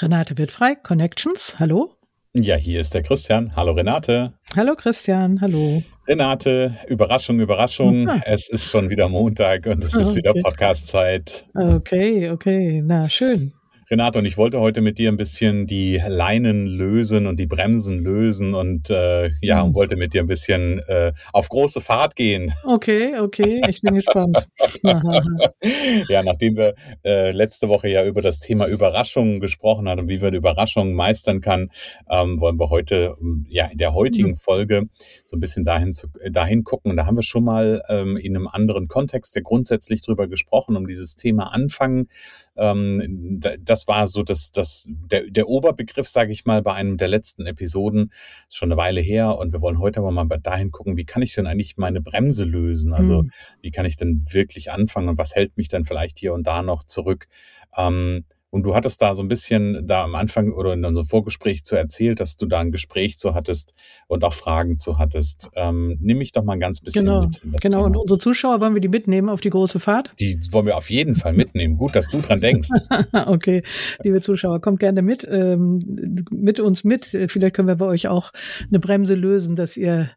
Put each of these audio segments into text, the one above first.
Renate wird frei, Connections, hallo. Ja, hier ist der Christian. Hallo Renate. Hallo Christian, hallo. Renate, Überraschung, Überraschung. Ah. Es ist schon wieder Montag und es ist okay. wieder Podcast-Zeit. Okay, okay, na schön. Renate, und ich wollte heute mit dir ein bisschen die Leinen lösen und die Bremsen lösen und äh, ja, und hm. wollte mit dir ein bisschen äh, auf große Fahrt gehen. Okay, okay, ich bin gespannt. ja, nachdem wir äh, letzte Woche ja über das Thema Überraschungen gesprochen haben und wie man Überraschungen meistern kann, ähm, wollen wir heute, ähm, ja, in der heutigen mhm. Folge so ein bisschen dahin, zu, dahin gucken. Und da haben wir schon mal ähm, in einem anderen Kontext ja grundsätzlich drüber gesprochen, um dieses Thema Anfangen. Ähm, das das war so das, das, der, der Oberbegriff, sage ich mal, bei einem der letzten Episoden. Ist schon eine Weile her und wir wollen heute aber mal dahin gucken, wie kann ich denn eigentlich meine Bremse lösen? Also mhm. wie kann ich denn wirklich anfangen und was hält mich dann vielleicht hier und da noch zurück? Ähm, und du hattest da so ein bisschen da am Anfang oder in unserem Vorgespräch zu erzählt, dass du da ein Gespräch zu hattest und auch Fragen zu hattest. Ähm, nimm mich doch mal ein ganz bisschen genau, mit. Genau, Thema. und unsere Zuschauer, wollen wir die mitnehmen auf die große Fahrt? Die wollen wir auf jeden Fall mitnehmen. Gut, dass du dran denkst. okay, liebe Zuschauer, kommt gerne mit, ähm, mit uns mit. Vielleicht können wir bei euch auch eine Bremse lösen, dass ihr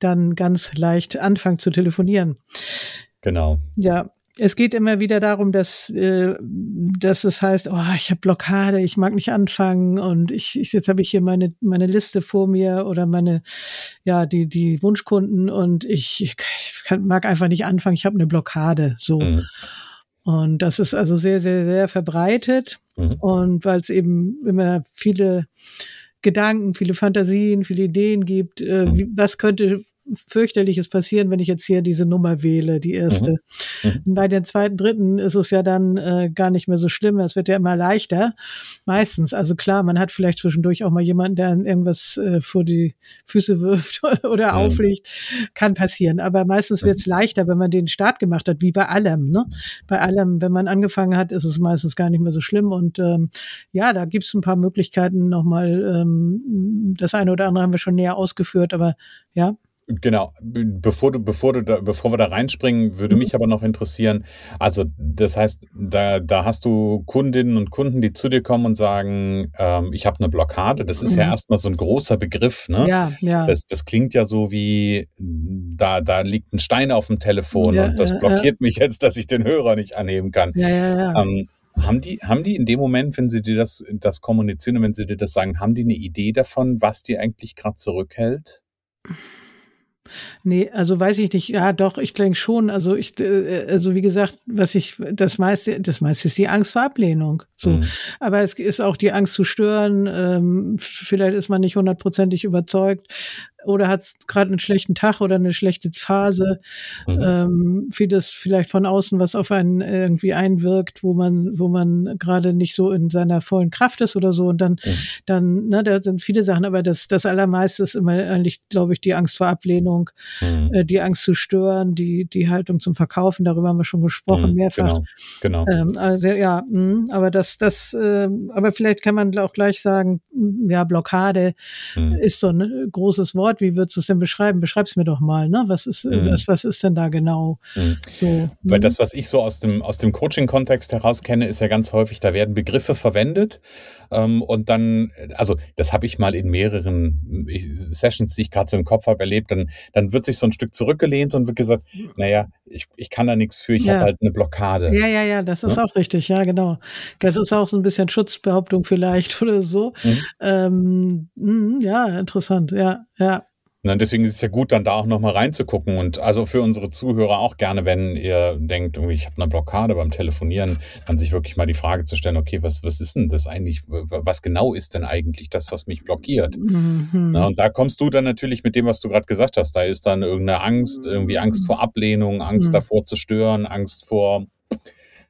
dann ganz leicht anfangt zu telefonieren. Genau. Ja, es geht immer wieder darum, dass, äh, dass es heißt, oh, ich habe Blockade, ich mag nicht anfangen und ich, ich jetzt habe ich hier meine meine Liste vor mir oder meine ja die die Wunschkunden und ich, ich kann, mag einfach nicht anfangen, ich habe eine Blockade so. Mhm. Und das ist also sehr sehr sehr verbreitet mhm. und weil es eben immer viele Gedanken, viele Fantasien, viele Ideen gibt, äh, wie, was könnte fürchterliches passieren, wenn ich jetzt hier diese Nummer wähle, die erste. Mhm. Mhm. Bei den zweiten, dritten ist es ja dann äh, gar nicht mehr so schlimm. Es wird ja immer leichter. Meistens. Also klar, man hat vielleicht zwischendurch auch mal jemanden, der irgendwas äh, vor die Füße wirft oder mhm. auflegt. Kann passieren. Aber meistens wird es leichter, wenn man den Start gemacht hat, wie bei allem. Ne? Bei allem, wenn man angefangen hat, ist es meistens gar nicht mehr so schlimm. Und ähm, ja, da gibt es ein paar Möglichkeiten nochmal. Ähm, das eine oder andere haben wir schon näher ausgeführt, aber ja. Genau, bevor du, bevor du da, bevor wir da reinspringen, würde mich aber noch interessieren. Also, das heißt, da, da hast du Kundinnen und Kunden, die zu dir kommen und sagen, ähm, ich habe eine Blockade. Das ist mhm. ja erstmal so ein großer Begriff, ne? Ja, ja. Das, das klingt ja so wie, da, da liegt ein Stein auf dem Telefon ja, und das blockiert ja. mich jetzt, dass ich den Hörer nicht anheben kann. Ja, ja, ja. Ähm, haben die, haben die in dem Moment, wenn sie dir das, das kommunizieren und wenn sie dir das sagen, haben die eine Idee davon, was die eigentlich gerade zurückhält? Nee, also weiß ich nicht. Ja, doch, ich denke schon. Also ich, äh, also wie gesagt, was ich, das meiste, das meiste ist die Angst vor Ablehnung. So. Mhm. Aber es ist auch die Angst zu stören. Ähm, vielleicht ist man nicht hundertprozentig überzeugt oder hat gerade einen schlechten Tag oder eine schlechte Phase, mhm. ähm, vieles vielleicht von außen, was auf einen irgendwie einwirkt, wo man, wo man gerade nicht so in seiner vollen Kraft ist oder so und dann, mhm. dann, ne, da sind viele Sachen, aber das, das allermeiste ist immer eigentlich, glaube ich, die Angst vor Ablehnung, mhm. äh, die Angst zu stören, die, die Haltung zum Verkaufen, darüber haben wir schon gesprochen, mhm. mehrfach. Genau, genau. Ähm, also ja, mh, aber das, das, äh, aber vielleicht kann man auch gleich sagen, ja, Blockade mhm. ist so ein großes Wort Wort, wie würdest du es denn beschreiben? Beschreib es mir doch mal, ne? Was ist, mhm. was, was ist denn da genau? Mhm. So, Weil hm? das, was ich so aus dem, aus dem Coaching-Kontext heraus kenne, ist ja ganz häufig, da werden Begriffe verwendet ähm, und dann, also das habe ich mal in mehreren Sessions, die ich gerade so im Kopf habe, erlebt, dann, dann wird sich so ein Stück zurückgelehnt und wird gesagt, naja, ich, ich kann da nichts für, ich ja. habe halt eine Blockade. Ja, ja, ja, das ist ja? auch richtig, ja, genau. Das ist auch so ein bisschen Schutzbehauptung vielleicht oder so. Mhm. Ähm, mh, ja, interessant, ja, ja. Deswegen ist es ja gut, dann da auch nochmal reinzugucken. Und also für unsere Zuhörer auch gerne, wenn ihr denkt, ich habe eine Blockade beim Telefonieren, dann sich wirklich mal die Frage zu stellen, okay, was, was ist denn das eigentlich? Was genau ist denn eigentlich das, was mich blockiert? Mhm. Na, und da kommst du dann natürlich mit dem, was du gerade gesagt hast. Da ist dann irgendeine Angst, irgendwie Angst vor Ablehnung, Angst mhm. davor zu stören, Angst vor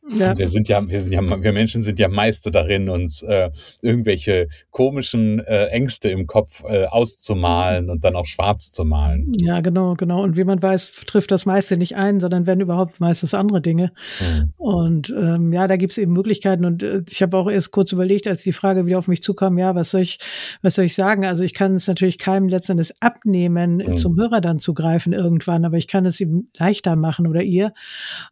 ja. Wir sind ja, wir sind ja, wir Menschen sind ja Meister darin, uns äh, irgendwelche komischen äh, Ängste im Kopf äh, auszumalen und dann auch schwarz zu malen. Ja, genau, genau. Und wie man weiß, trifft das meiste nicht ein, sondern wenn überhaupt meistens andere Dinge. Mhm. Und ähm, ja, da gibt es eben Möglichkeiten. Und äh, ich habe auch erst kurz überlegt, als die Frage wieder auf mich zukam, ja, was soll ich, was soll ich sagen? Also ich kann es natürlich keinem letztendlich abnehmen, mhm. zum Hörer dann zu greifen irgendwann, aber ich kann es ihm leichter machen oder ihr.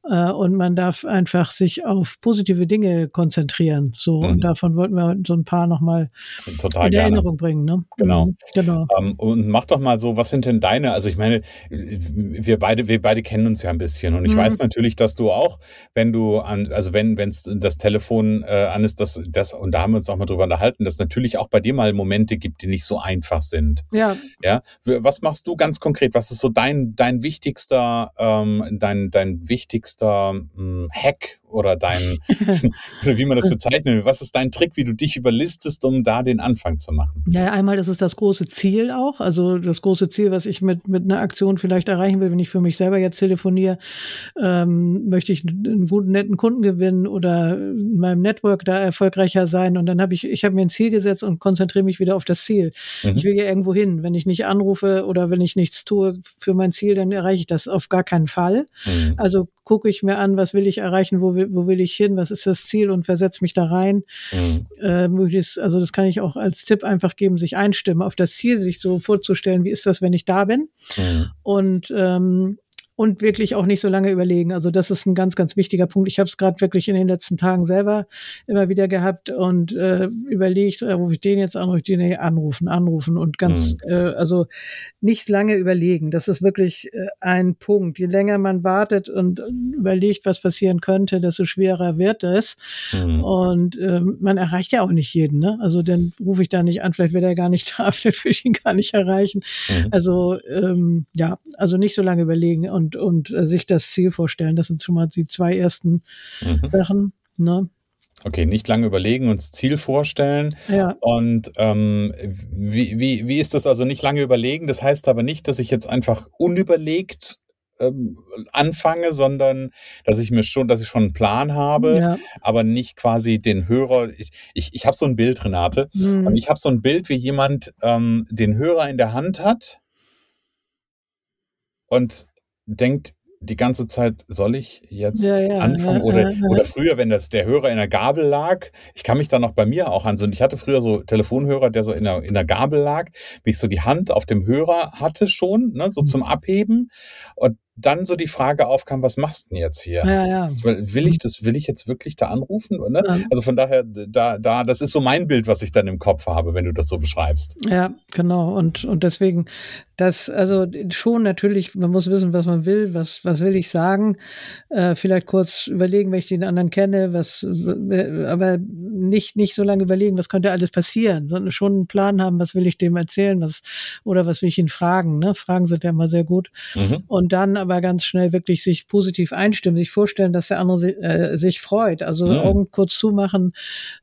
Äh, und man darf einfach sich sich auf positive Dinge konzentrieren. So, mhm. und davon wollten wir so ein paar nochmal in gerne. Erinnerung bringen. Ne? Genau. Mhm, genau. Ähm, und mach doch mal so, was sind denn deine, also ich meine, wir beide, wir beide kennen uns ja ein bisschen und ich mhm. weiß natürlich, dass du auch, wenn du an, also wenn, wenn das Telefon äh, an ist, dass das, und da haben wir uns auch mal drüber unterhalten, dass natürlich auch bei dir mal Momente gibt, die nicht so einfach sind. Ja. Ja. Was machst du ganz konkret? Was ist so dein, dein wichtigster, ähm, dein, dein wichtigster ähm, Hack oder dein, oder wie man das bezeichnen will. Was ist dein Trick, wie du dich überlistest, um da den Anfang zu machen? Ja, einmal ist es das große Ziel auch, also das große Ziel, was ich mit, mit einer Aktion vielleicht erreichen will, wenn ich für mich selber jetzt telefoniere, ähm, möchte ich einen guten, netten Kunden gewinnen oder in meinem Network da erfolgreicher sein und dann habe ich, ich habe mir ein Ziel gesetzt und konzentriere mich wieder auf das Ziel. Mhm. Ich will ja irgendwo hin. Wenn ich nicht anrufe oder wenn ich nichts tue für mein Ziel, dann erreiche ich das auf gar keinen Fall. Mhm. Also gucke ich mir an, was will ich erreichen, wo will, wo will ich hin, was ist das Ziel und versetze mich da rein. Mhm. Äh, möglichst, also das kann ich auch als Tipp einfach geben, sich einstimmen auf das Ziel, sich so vorzustellen, wie ist das, wenn ich da bin. Mhm. Und ähm, und wirklich auch nicht so lange überlegen. Also das ist ein ganz, ganz wichtiger Punkt. Ich habe es gerade wirklich in den letzten Tagen selber immer wieder gehabt und äh, überlegt, äh, rufe ich den jetzt an, rufe ich den nee, anrufen, anrufen und ganz, mhm. äh, also nicht lange überlegen. Das ist wirklich äh, ein Punkt. Je länger man wartet und überlegt, was passieren könnte, desto schwerer wird es. Mhm. Und äh, man erreicht ja auch nicht jeden. Ne? Also dann rufe ich da nicht an, vielleicht wird er gar nicht da, vielleicht will ich ihn gar nicht erreichen. Mhm. Also ähm, ja, also nicht so lange überlegen und und, und äh, sich das Ziel vorstellen. Das sind schon mal die zwei ersten mhm. Sachen. Ne? Okay, nicht lange überlegen, uns Ziel vorstellen. Ja. Und ähm, wie, wie, wie ist das also nicht lange überlegen? Das heißt aber nicht, dass ich jetzt einfach unüberlegt ähm, anfange, sondern dass ich mir schon, dass ich schon einen Plan habe, ja. aber nicht quasi den Hörer. Ich, ich, ich habe so ein Bild, Renate. Mhm. Ich habe so ein Bild, wie jemand ähm, den Hörer in der Hand hat und denkt die ganze Zeit, soll ich jetzt ja, ja, anfangen? Ja, oder, oder früher, wenn das der Hörer in der Gabel lag, ich kann mich da noch bei mir auch an so, ich hatte früher so Telefonhörer, der so in der, in der Gabel lag, wie ich so die Hand auf dem Hörer hatte schon, ne, so mhm. zum Abheben. Und dann so die Frage aufkam, was machst du denn jetzt hier? Ja, ja. Will ich das, will ich jetzt wirklich da anrufen? Ne? Ja. Also von daher, da, da, das ist so mein Bild, was ich dann im Kopf habe, wenn du das so beschreibst. Ja, genau. Und, und deswegen, das, also schon natürlich, man muss wissen, was man will, was, was will ich sagen. Äh, vielleicht kurz überlegen, wenn ich den anderen kenne, was, aber nicht, nicht so lange überlegen, was könnte alles passieren, sondern schon einen Plan haben, was will ich dem erzählen, was, oder was will ich ihn fragen. Ne? Fragen sind ja immer sehr gut. Mhm. Und dann aber ganz schnell wirklich sich positiv einstimmen, sich vorstellen, dass der andere äh, sich freut. Also ja. Augen kurz zumachen,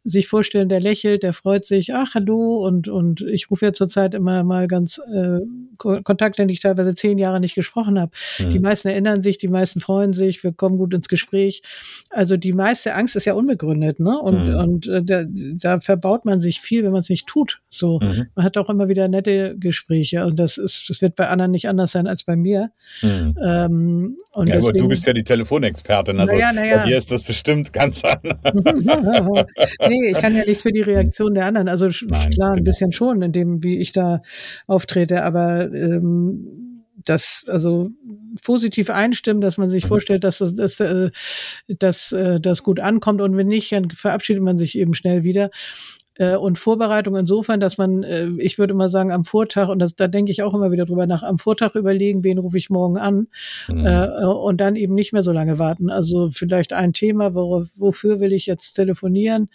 sich vorstellen, der lächelt, der freut sich, ach hallo und und ich rufe ja zurzeit immer mal ganz äh, Kontakte, die ich teilweise zehn Jahre nicht gesprochen habe. Ja. Die meisten erinnern sich, die meisten freuen sich, wir kommen gut ins Gespräch. Also die meiste Angst ist ja unbegründet, ne? Und ja. und äh, da, da verbaut man sich viel, wenn man es nicht tut. So, mhm. man hat auch immer wieder nette Gespräche und das ist, das wird bei anderen nicht anders sein als bei mir. Mhm. Ähm, und ja, deswegen, aber du bist ja die Telefonexpertin, also ja, ja. bei dir ist das bestimmt ganz anders. nee, ich kann ja nichts für die Reaktion der anderen. Also Nein, klar, ein genau. bisschen schon, in dem, wie ich da auftrete, aber ähm, das, also positiv einstimmen, dass man sich mhm. vorstellt, dass das, dass, äh, dass, äh, das gut ankommt und wenn nicht, dann verabschiedet man sich eben schnell wieder. Äh, und Vorbereitung insofern, dass man, äh, ich würde mal sagen, am Vortag, und das, da denke ich auch immer wieder drüber nach, am Vortag überlegen, wen rufe ich morgen an mhm. äh, und dann eben nicht mehr so lange warten. Also vielleicht ein Thema, worauf, wofür will ich jetzt telefonieren?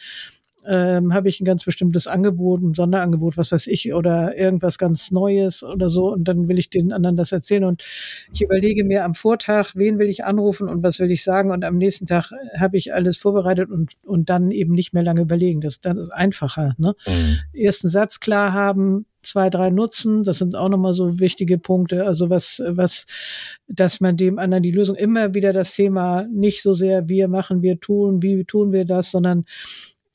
Ähm, habe ich ein ganz bestimmtes Angebot, ein Sonderangebot, was weiß ich, oder irgendwas ganz Neues oder so. Und dann will ich den anderen das erzählen. Und ich überlege mir am Vortag, wen will ich anrufen und was will ich sagen. Und am nächsten Tag habe ich alles vorbereitet und, und dann eben nicht mehr lange überlegen. Das, das ist einfacher. Ne? Mhm. Ersten Satz klar haben, zwei, drei nutzen. Das sind auch nochmal so wichtige Punkte. Also was, was, dass man dem anderen die Lösung immer wieder das Thema nicht so sehr wir machen, wir tun, wie tun wir das, sondern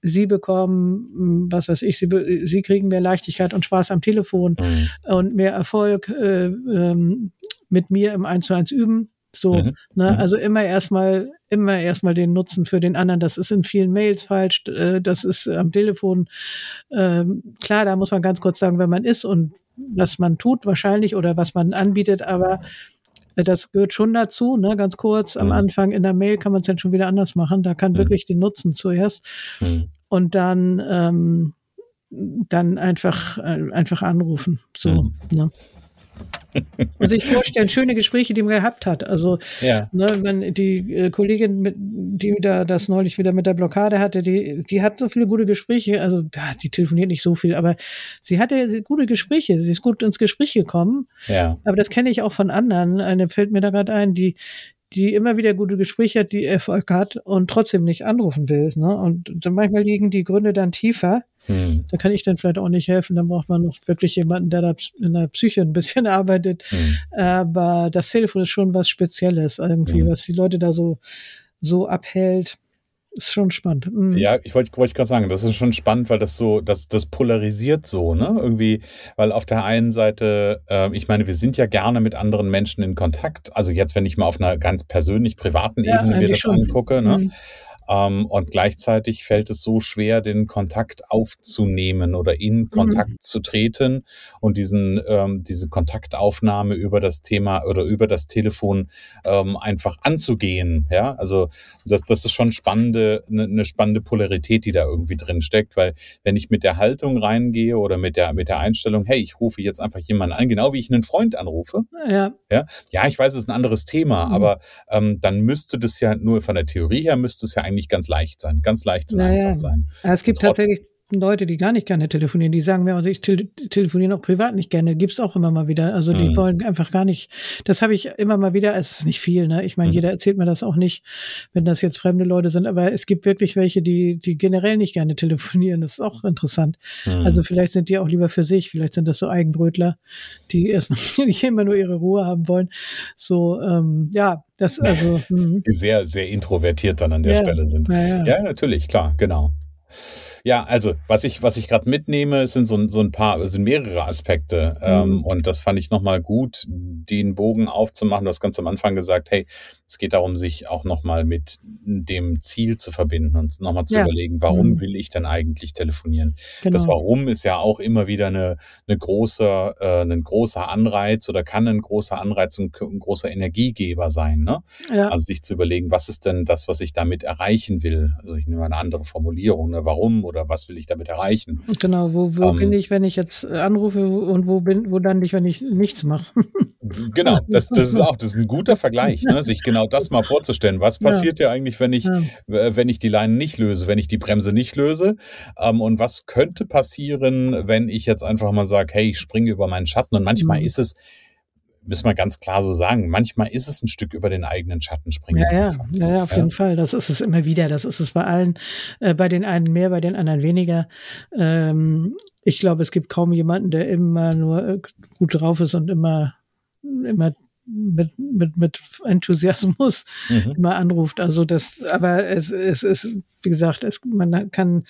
Sie bekommen, hm, was weiß ich, Sie, Sie kriegen mehr Leichtigkeit und Spaß am Telefon mhm. und mehr Erfolg äh, ähm, mit mir im Eins zu eins üben. So, mhm. ne, mhm. also immer erstmal, immer erstmal den Nutzen für den anderen. Das ist in vielen Mails falsch. Äh, das ist am Telefon ähm, klar. Da muss man ganz kurz sagen, wer man ist und was man tut wahrscheinlich oder was man anbietet. Aber das gehört schon dazu. Ne, ganz kurz am mhm. Anfang in der Mail kann man es dann schon wieder anders machen. Da kann mhm. wirklich den Nutzen zuerst mhm. und dann ähm, dann einfach äh, einfach anrufen. So. Ne? Und sich vorstellen, schöne Gespräche, die man gehabt hat. Also ja. ne, man, die äh, Kollegin, mit, die da das neulich wieder mit der Blockade hatte, die, die hat so viele gute Gespräche, also ja, die telefoniert nicht so viel, aber sie hatte gute Gespräche, sie ist gut ins Gespräch gekommen. Ja. Aber das kenne ich auch von anderen. Eine fällt mir da gerade ein, die die immer wieder gute Gespräche hat, die Erfolg hat und trotzdem nicht anrufen will. Ne? Und manchmal liegen die Gründe dann tiefer. Hm. Da kann ich dann vielleicht auch nicht helfen. Dann braucht man noch wirklich jemanden, der da in der Psyche ein bisschen arbeitet. Hm. Aber das Telefon ist schon was Spezielles irgendwie, hm. was die Leute da so, so abhält. Ist schon spannend. Mhm. Ja, ich wollte wollt gerade sagen, das ist schon spannend, weil das so, das, das polarisiert so, ne? Irgendwie, weil auf der einen Seite, äh, ich meine, wir sind ja gerne mit anderen Menschen in Kontakt. Also jetzt, wenn ich mal auf einer ganz persönlich privaten Ebene ja, mir das schon. angucke, ne? Mhm. Ähm, und gleichzeitig fällt es so schwer, den Kontakt aufzunehmen oder in mhm. Kontakt mhm. zu treten und diesen, ähm, diese Kontaktaufnahme über das Thema oder über das Telefon ähm, einfach anzugehen. Ja, also das, das ist schon spannende, eine, eine spannende Polarität, die da irgendwie drin steckt, weil wenn ich mit der Haltung reingehe oder mit der, mit der Einstellung, hey, ich rufe jetzt einfach jemanden an, genau wie ich einen Freund anrufe. Ja. Ja, ja ich weiß, es ist ein anderes Thema, mhm. aber ähm, dann müsste das ja nur von der Theorie her müsste es ja eigentlich ganz leicht sein, ganz leicht und naja. einfach sein. Es gibt Trotz tatsächlich Leute, die gar nicht gerne telefonieren, die sagen mir, also ich te telefoniere auch privat nicht gerne. Gibt es auch immer mal wieder. Also die mhm. wollen einfach gar nicht. Das habe ich immer mal wieder. Es ist nicht viel, ne? Ich meine, mhm. jeder erzählt mir das auch nicht, wenn das jetzt fremde Leute sind. Aber es gibt wirklich welche, die, die generell nicht gerne telefonieren. Das ist auch interessant. Mhm. Also vielleicht sind die auch lieber für sich. Vielleicht sind das so Eigenbrötler, die erstmal nicht immer nur ihre Ruhe haben wollen. So, ähm, ja, das also. Mhm. die sehr, sehr introvertiert dann an der ja. Stelle sind. Ja, ja. ja, natürlich, klar, genau. Ja, also was ich, was ich gerade mitnehme, sind so, so ein paar, sind mehrere Aspekte. Ähm, mhm. Ähm, und das fand ich nochmal gut, den Bogen aufzumachen. Du hast ganz am Anfang gesagt, hey, es geht darum, sich auch nochmal mit dem Ziel zu verbinden und nochmal zu ja. überlegen, warum mhm. will ich denn eigentlich telefonieren? Genau. Das Warum ist ja auch immer wieder eine, eine große, äh, ein großer Anreiz oder kann ein großer Anreiz, ein, ein großer Energiegeber sein. Ne? Ja. Also sich zu überlegen, was ist denn das, was ich damit erreichen will? Also ich nehme eine andere Formulierung, ne? warum oder was will ich damit erreichen? Genau, wo, wo ähm, bin ich, wenn ich jetzt anrufe und wo bin, wo dann nicht, wenn ich nichts mache? genau, das, das ist auch, das ist ein guter Vergleich, ne? sich genau das mal vorzustellen. Was passiert ja, ja eigentlich, wenn ich, ja. wenn ich die Leine nicht löse, wenn ich die Bremse nicht löse? Ähm, und was könnte passieren, wenn ich jetzt einfach mal sage, hey, ich springe über meinen Schatten? Und manchmal mhm. ist es müssen wir ganz klar so sagen, manchmal ist es ein Stück über den eigenen Schatten springen. Ja, ja, ja, ja, auf jeden Fall. Das ist es immer wieder. Das ist es bei allen, äh, bei den einen mehr, bei den anderen weniger. Ähm, ich glaube, es gibt kaum jemanden, der immer nur äh, gut drauf ist und immer, immer mit, mit, mit Enthusiasmus mhm. immer anruft. Also das, aber es, es ist, wie gesagt, es, man kann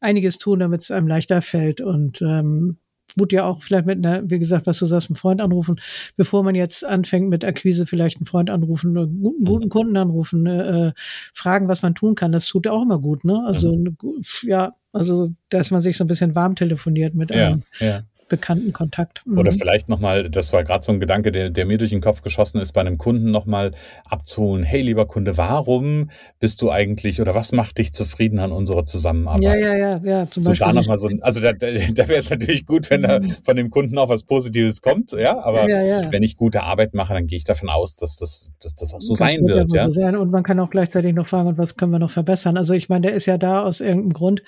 einiges tun, damit es einem leichter fällt und ähm, gut ja auch vielleicht mit einer, wie gesagt, was du sagst, einen Freund anrufen, bevor man jetzt anfängt mit Akquise, vielleicht einen Freund anrufen, einen guten, guten Kunden anrufen, äh, fragen, was man tun kann. Das tut ja auch immer gut, ne? Also, mhm. ja, also, dass man sich so ein bisschen warm telefoniert mit einem. Ja, ja bekannten Kontakt. Mhm. Oder vielleicht nochmal, das war gerade so ein Gedanke, der, der, mir durch den Kopf geschossen ist, bei einem Kunden nochmal abzuholen, hey lieber Kunde, warum bist du eigentlich oder was macht dich zufrieden an unserer Zusammenarbeit? Ja, ja, ja, ja. Zum so Beispiel da noch mal so, also da, da, da wäre es natürlich gut, wenn da mhm. von dem Kunden auch was Positives kommt, ja, aber ja, ja. wenn ich gute Arbeit mache, dann gehe ich davon aus, dass das, dass das auch so sein wird. Ja? So sein. Und man kann auch gleichzeitig noch fragen, was können wir noch verbessern? Also ich meine, der ist ja da aus irgendeinem Grund,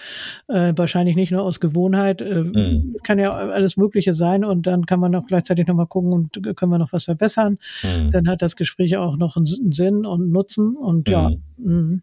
äh, wahrscheinlich nicht nur aus Gewohnheit, äh, mhm. kann ja alles Mögliche sein und dann kann man auch gleichzeitig nochmal gucken und können wir noch was verbessern. Mhm. Dann hat das Gespräch auch noch einen Sinn und Nutzen und ja. Mhm.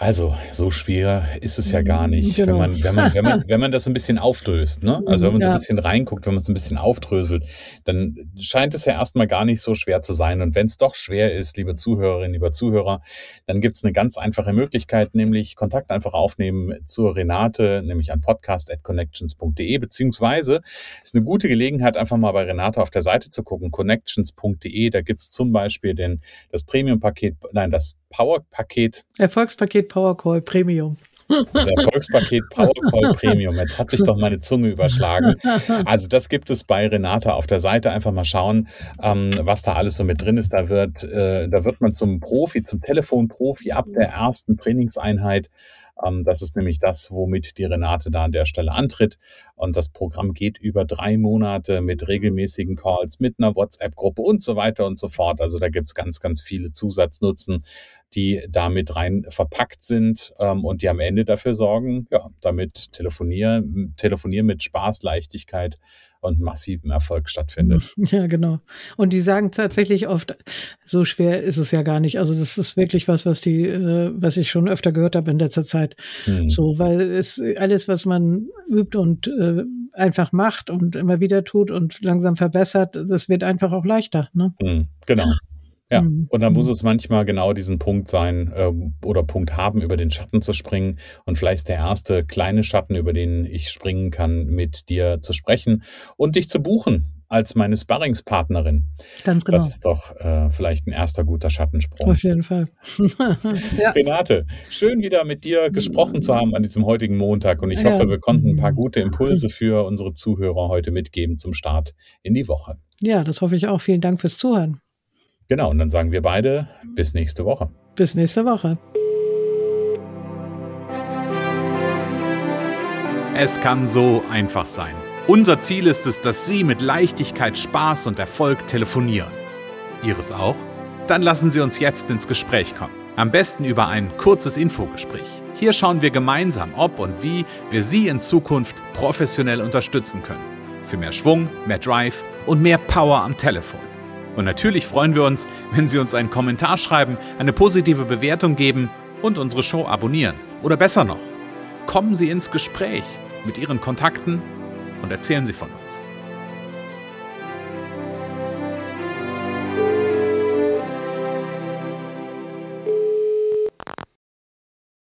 Also, so schwer ist es ja gar nicht, genau. wenn, man, wenn, man, wenn, man, wenn man das ein bisschen aufdröst. Ne? Also wenn man so ein bisschen reinguckt, wenn man es ein bisschen aufdröselt, dann scheint es ja erstmal gar nicht so schwer zu sein. Und wenn es doch schwer ist, liebe Zuhörerinnen, lieber Zuhörer, dann gibt es eine ganz einfache Möglichkeit, nämlich Kontakt einfach aufnehmen zur Renate, nämlich an podcast.connections.de, beziehungsweise ist eine gute Gelegenheit, einfach mal bei Renate auf der Seite zu gucken, connections.de. Da gibt es zum Beispiel den, das Premium-Paket, nein, das Power-Paket. Erfolgspaket PowerCall Premium. Das Erfolgspaket PowerCall Premium. Jetzt hat sich doch meine Zunge überschlagen. Also das gibt es bei Renata auf der Seite. Einfach mal schauen, ähm, was da alles so mit drin ist. Da wird, äh, da wird man zum Profi, zum Telefonprofi ab der ersten Trainingseinheit. Ähm, das ist nämlich das, womit die Renate da an der Stelle antritt. Und das Programm geht über drei Monate mit regelmäßigen Calls, mit einer WhatsApp-Gruppe und so weiter und so fort. Also da gibt's ganz, ganz viele Zusatznutzen, die damit rein verpackt sind ähm, und die am Ende dafür sorgen, ja, damit telefonieren, telefonieren mit Spaß, Leichtigkeit und massivem Erfolg stattfindet. Ja, genau. Und die sagen tatsächlich oft, so schwer ist es ja gar nicht. Also das ist wirklich was, was die, äh, was ich schon öfter gehört habe in letzter Zeit. Hm. So, weil es alles, was man übt und äh, einfach macht und immer wieder tut und langsam verbessert, das wird einfach auch leichter. Ne? Hm, genau. Ja, mhm. und dann muss mhm. es manchmal genau diesen Punkt sein äh, oder Punkt haben, über den Schatten zu springen. Und vielleicht der erste kleine Schatten, über den ich springen kann, mit dir zu sprechen und dich zu buchen als meine Sparringspartnerin. Ganz genau. Das ist doch äh, vielleicht ein erster guter Schattensprung. Auf jeden Fall. ja. Renate, schön wieder mit dir gesprochen zu haben an diesem heutigen Montag und ich hoffe, ja. wir konnten ein paar gute Impulse für unsere Zuhörer heute mitgeben zum Start in die Woche. Ja, das hoffe ich auch. Vielen Dank fürs Zuhören. Genau, und dann sagen wir beide bis nächste Woche. Bis nächste Woche. Es kann so einfach sein. Unser Ziel ist es, dass Sie mit Leichtigkeit, Spaß und Erfolg telefonieren. Ihres auch? Dann lassen Sie uns jetzt ins Gespräch kommen. Am besten über ein kurzes Infogespräch. Hier schauen wir gemeinsam, ob und wie wir Sie in Zukunft professionell unterstützen können. Für mehr Schwung, mehr Drive und mehr Power am Telefon. Und natürlich freuen wir uns, wenn Sie uns einen Kommentar schreiben, eine positive Bewertung geben und unsere Show abonnieren. Oder besser noch, kommen Sie ins Gespräch mit Ihren Kontakten und erzählen Sie von uns.